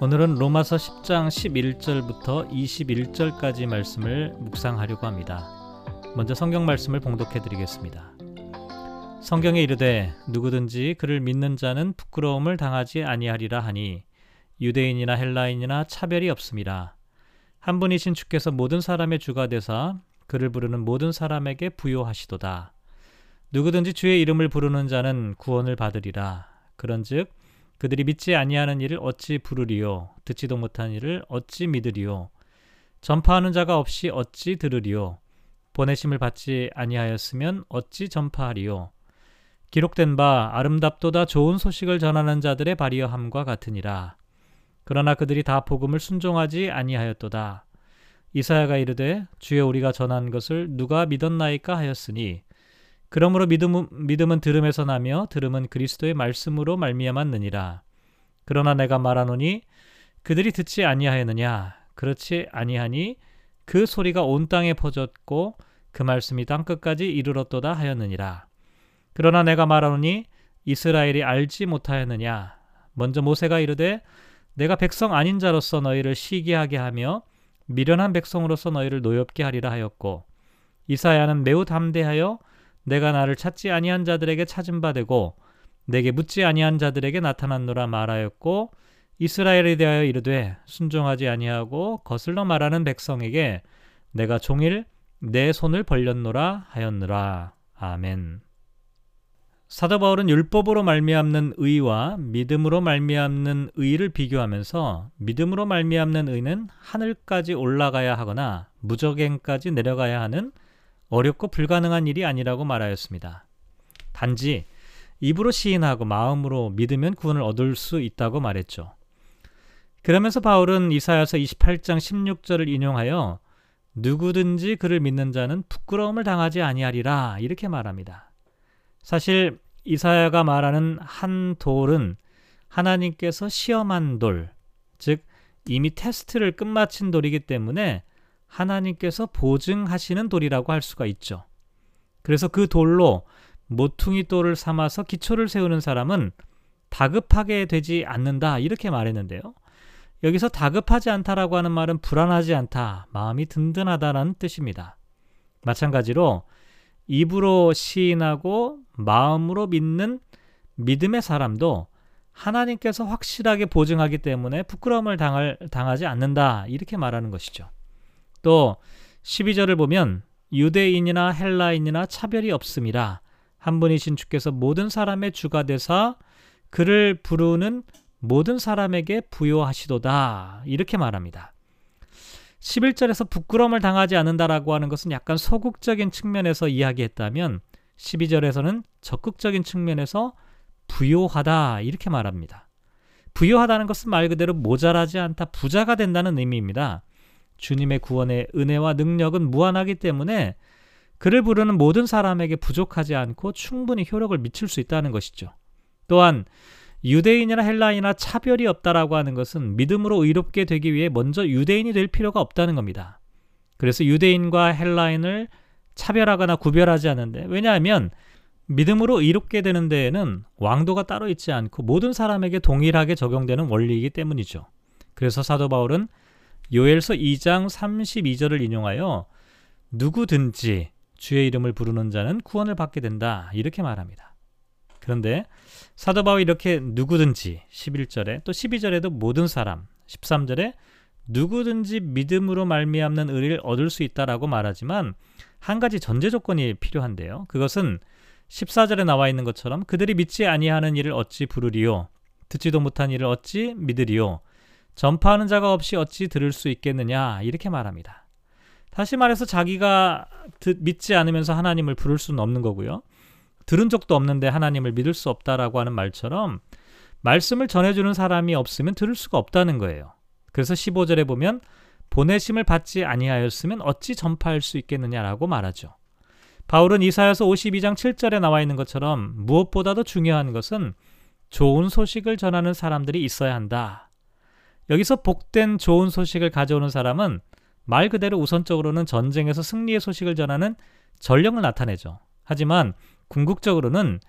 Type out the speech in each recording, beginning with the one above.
오늘은 로마서 10장 11절부터 21절까지 말씀을 묵상하려고 합니다. 먼저 성경 말씀을 봉독해 드리겠습니다. 성경에 이르되 누구든지 그를 믿는 자는 부끄러움을 당하지 아니하리라 하니 유대인이나 헬라인이나 차별이 없음이라 한 분이신 주께서 모든 사람의 주가 되사 그를 부르는 모든 사람에게 부요하시도다. 누구든지 주의 이름을 부르는 자는 구원을 받으리라. 그런즉 그들이 믿지 아니하는 일을 어찌 부르리요? 듣지도 못한 일을 어찌 믿으리요? 전파하는 자가 없이 어찌 들으리요? 보내심을 받지 아니하였으면 어찌 전파하리요? 기록된 바 아름답도다 좋은 소식을 전하는 자들의 발이여함과 같으니라. 그러나 그들이 다 복음을 순종하지 아니하였도다 이사야가 이르되 주여 우리가 전한 것을 누가 믿었나이까 하였으니 그러므로 믿음, 믿음은 들음에서 나며 들음은 그리스도의 말씀으로 말미암았느니라. 그러나 내가 말하노니 그들이 듣지 아니하였느냐? 그렇지 아니하니 그 소리가 온 땅에 퍼졌고 그 말씀이 땅 끝까지 이르렀도다 하였느니라. 그러나 내가 말하노니 이스라엘이 알지 못하였느냐? 먼저 모세가 이르되 내가 백성 아닌 자로서 너희를 시기하게 하며 미련한 백성으로서 너희를 노엽게 하리라 하였고 이사야는 매우 담대하여 내가 나를 찾지 아니한 자들에게 찾은 바 되고 내게 묻지 아니한 자들에게 나타났노라 말하였고 이스라엘에 대하여 이르되 순종하지 아니하고 거슬러 말하는 백성에게 내가 종일 내 손을 벌렸노라 하였느라 아멘. 사도 바울은 율법으로 말미암는 의와 믿음으로 말미암는 의를 비교하면서 믿음으로 말미암는 의는 하늘까지 올라가야 하거나 무적행까지 내려가야 하는 어렵고 불가능한 일이 아니라고 말하였습니다. 단지 입으로 시인하고 마음으로 믿으면 구원을 얻을 수 있다고 말했죠. 그러면서 바울은 이사야서 28장 16절을 인용하여 누구든지 그를 믿는 자는 부끄러움을 당하지 아니하리라 이렇게 말합니다. 사실 이사야가 말하는 한 돌은 하나님께서 시험한 돌, 즉 이미 테스트를 끝마친 돌이기 때문에 하나님께서 보증하시는 돌이라고 할 수가 있죠. 그래서 그 돌로 모퉁이 돌을 삼아서 기초를 세우는 사람은 다급하게 되지 않는다 이렇게 말했는데요. 여기서 다급하지 않다라고 하는 말은 불안하지 않다, 마음이 든든하다라는 뜻입니다. 마찬가지로 입으로 시인하고 마음으로 믿는 믿음의 사람도 하나님께서 확실하게 보증하기 때문에 부끄러움을 당할, 당하지 않는다 이렇게 말하는 것이죠. 또 12절을 보면 유대인이나 헬라인이나 차별이 없음이라 한 분이신 주께서 모든 사람의 주가 되사 그를 부르는 모든 사람에게 부여하시도다 이렇게 말합니다. 11절에서 부끄러움을 당하지 않는다라고 하는 것은 약간 소극적인 측면에서 이야기했다면 12절에서는 적극적인 측면에서 부요하다 이렇게 말합니다. 부요하다는 것은 말 그대로 모자라지 않다, 부자가 된다는 의미입니다. 주님의 구원의 은혜와 능력은 무한하기 때문에 그를 부르는 모든 사람에게 부족하지 않고 충분히 효력을 미칠 수 있다는 것이죠. 또한 유대인이나 헬라인이나 차별이 없다라고 하는 것은 믿음으로 의롭게 되기 위해 먼저 유대인이 될 필요가 없다는 겁니다. 그래서 유대인과 헬라인을 차별하거나 구별하지 않는데 왜냐하면 믿음으로 의롭게 되는 데에는 왕도가 따로 있지 않고 모든 사람에게 동일하게 적용되는 원리이기 때문이죠. 그래서 사도 바울은 요엘서 2장 32절을 인용하여 누구든지 주의 이름을 부르는 자는 구원을 받게 된다. 이렇게 말합니다. 그런데 사도 바울이 이렇게 누구든지 11절에 또 12절에도 모든 사람 13절에 누구든지 믿음으로 말미암는 의를 얻을 수 있다라고 말하지만 한 가지 전제 조건이 필요한데요. 그것은 14절에 나와 있는 것처럼 그들이 믿지 아니하는 일을 어찌 부르리요 듣지도 못한 일을 어찌 믿으리요 전파하는 자가 없이 어찌 들을 수 있겠느냐 이렇게 말합니다. 다시 말해서 자기가 믿지 않으면서 하나님을 부를 수는 없는 거고요. 들은 적도 없는데 하나님을 믿을 수 없다라고 하는 말처럼 말씀을 전해주는 사람이 없으면 들을 수가 없다는 거예요. 그래서 15절에 보면 보내심을 받지 아니하였으면 어찌 전파할 수 있겠느냐라고 말하죠. 바울은 이사야서 52장 7절에 나와 있는 것처럼 무엇보다도 중요한 것은 좋은 소식을 전하는 사람들이 있어야 한다. 여기서 복된 좋은 소식을 가져오는 사람은 말 그대로 우선적으로는 전쟁에서 승리의 소식을 전하는 전령을 나타내죠. 하지만 궁극적으로는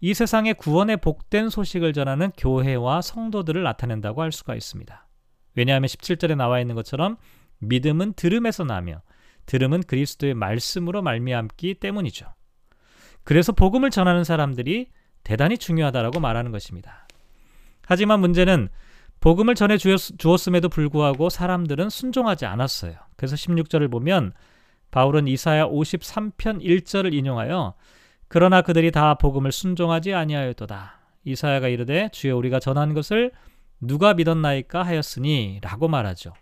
이 세상의 구원의 복된 소식을 전하는 교회와 성도들을 나타낸다고 할 수가 있습니다. 왜냐하면 17절에 나와 있는 것처럼 믿음은 들음에서 나며 들음은 그리스도의 말씀으로 말미암기 때문이죠. 그래서 복음을 전하는 사람들이 대단히 중요하다라고 말하는 것입니다. 하지만 문제는 복음을 전해 주었음에도 불구하고 사람들은 순종하지 않았어요. 그래서 16절을 보면 바울은 이사야 53편 1절을 인용하여 그러나 그들이 다 복음을 순종하지 아니하였도다. 이사야가 이르되 주여 우리가 전한 것을 누가 믿었나이까 하였으니 라고 말하죠.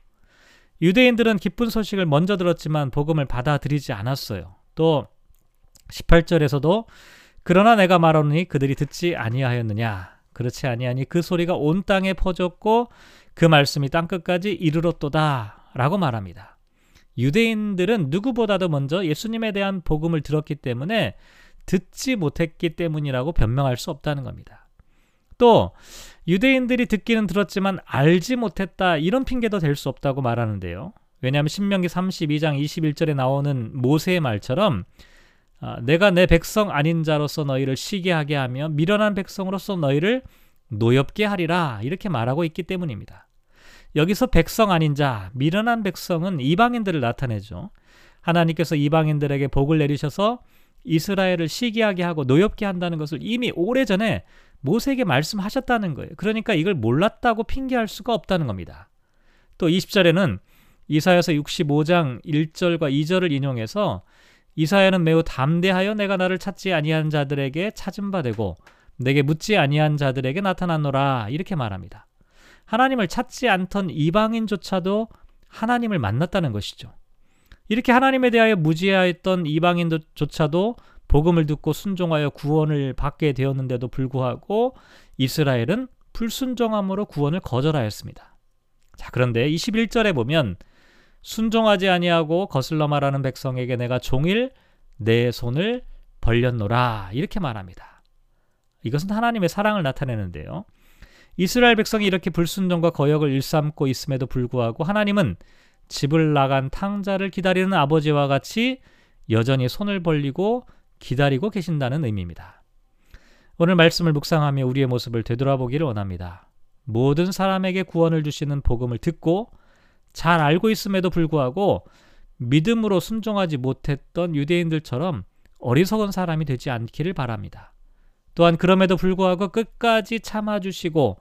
유대인들은 기쁜 소식을 먼저 들었지만 복음을 받아들이지 않았어요. 또 18절에서도 그러나 내가 말하노니 그들이 듣지 아니하였느냐 그렇지 아니하니 그 소리가 온 땅에 퍼졌고 그 말씀이 땅 끝까지 이르렀도다라고 말합니다. 유대인들은 누구보다도 먼저 예수님에 대한 복음을 들었기 때문에 듣지 못했기 때문이라고 변명할 수 없다는 겁니다. 또 유대인들이 듣기는 들었지만 알지 못했다 이런 핑계도 될 수 없다고 말하는데요. 왜냐하면 신명기 32장 21절에 나오는 모세의 말처럼 아, 내가 내 백성 아닌 자로서 너희를 시기하게 하며 미련한 백성으로서 너희를 노엽게 하리라 이렇게 말하고 있기 때문입니다. 여기서 백성 아닌 자, 미련한 백성은 이방인들을 나타내죠. 하나님께서 이방인들에게 복을 내리셔서 이스라엘을 시기하게 하고 노엽게 한다는 것을 이미 오래전에 모세에게 말씀하셨다는 거예요. 그러니까 이걸 몰랐다고 핑계할 수가 없다는 겁니다. 또 20절에는 이사야서 65장 1절과 2절을 인용해서 이사야는 매우 담대하여 내가 나를 찾지 아니한 자들에게 찾은 바 되고 내게 묻지 아니한 자들에게 나타났노라 이렇게 말합니다. 하나님을 찾지 않던 이방인조차도 하나님을 만났다는 것이죠. 이렇게 하나님에 대하여 무지하였던 이방인조차도 복음을 듣고 순종하여 구원을 받게 되었는데도 불구하고 이스라엘은 불순종함으로 구원을 거절하였습니다. 자, 그런데 21절에 보면 순종하지 아니하고 거슬러 말하는 백성에게 내가 종일 내 손을 벌렸노라 이렇게 말합니다. 이것은 하나님의 사랑을 나타내는데요. 이스라엘 백성이 이렇게 불순종과 거역을 일삼고 있음에도 불구하고 하나님은 집을 나간 탕자를 기다리는 아버지와 같이 여전히 손을 벌리고 기다리고 계신다는 의미입니다. 오늘 말씀을 묵상하며 우리의 모습을 되돌아보기를 원합니다. 모든 사람에게 구원을 주시는 복음을 듣고 잘 알고 있음에도 불구하고 믿음으로 순종하지 못했던 유대인들처럼 어리석은 사람이 되지 않기를 바랍니다. 또한 그럼에도 불구하고 끝까지 참아주시고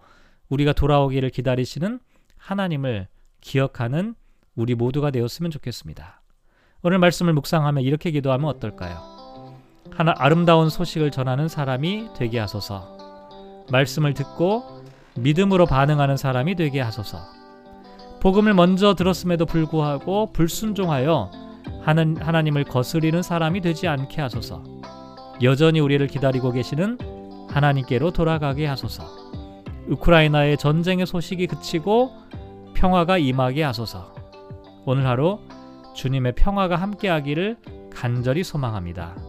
우리가 돌아오기를 기다리시는 하나님을 기억하는 우리 모두가 되었으면 좋겠습니다. 오늘 말씀을 묵상하며 이렇게 기도하면 어떨까요? 하나 아름다운 소식을 전하는 사람이 되게 하소서. 말씀을 듣고 믿음으로 반응하는 사람이 되게 하소서. 복음을 먼저 들었음에도 불구하고 불순종하여 하나님을 거스리는 사람이 되지 않게 하소서. 여전히 우리를 기다리고 계시는 하나님께로 돌아가게 하소서. 우크라이나의 전쟁의 소식이 그치고 평화가 임하게 하소서. 오늘 하루 주님의 평화가 함께하기를 간절히 소망합니다.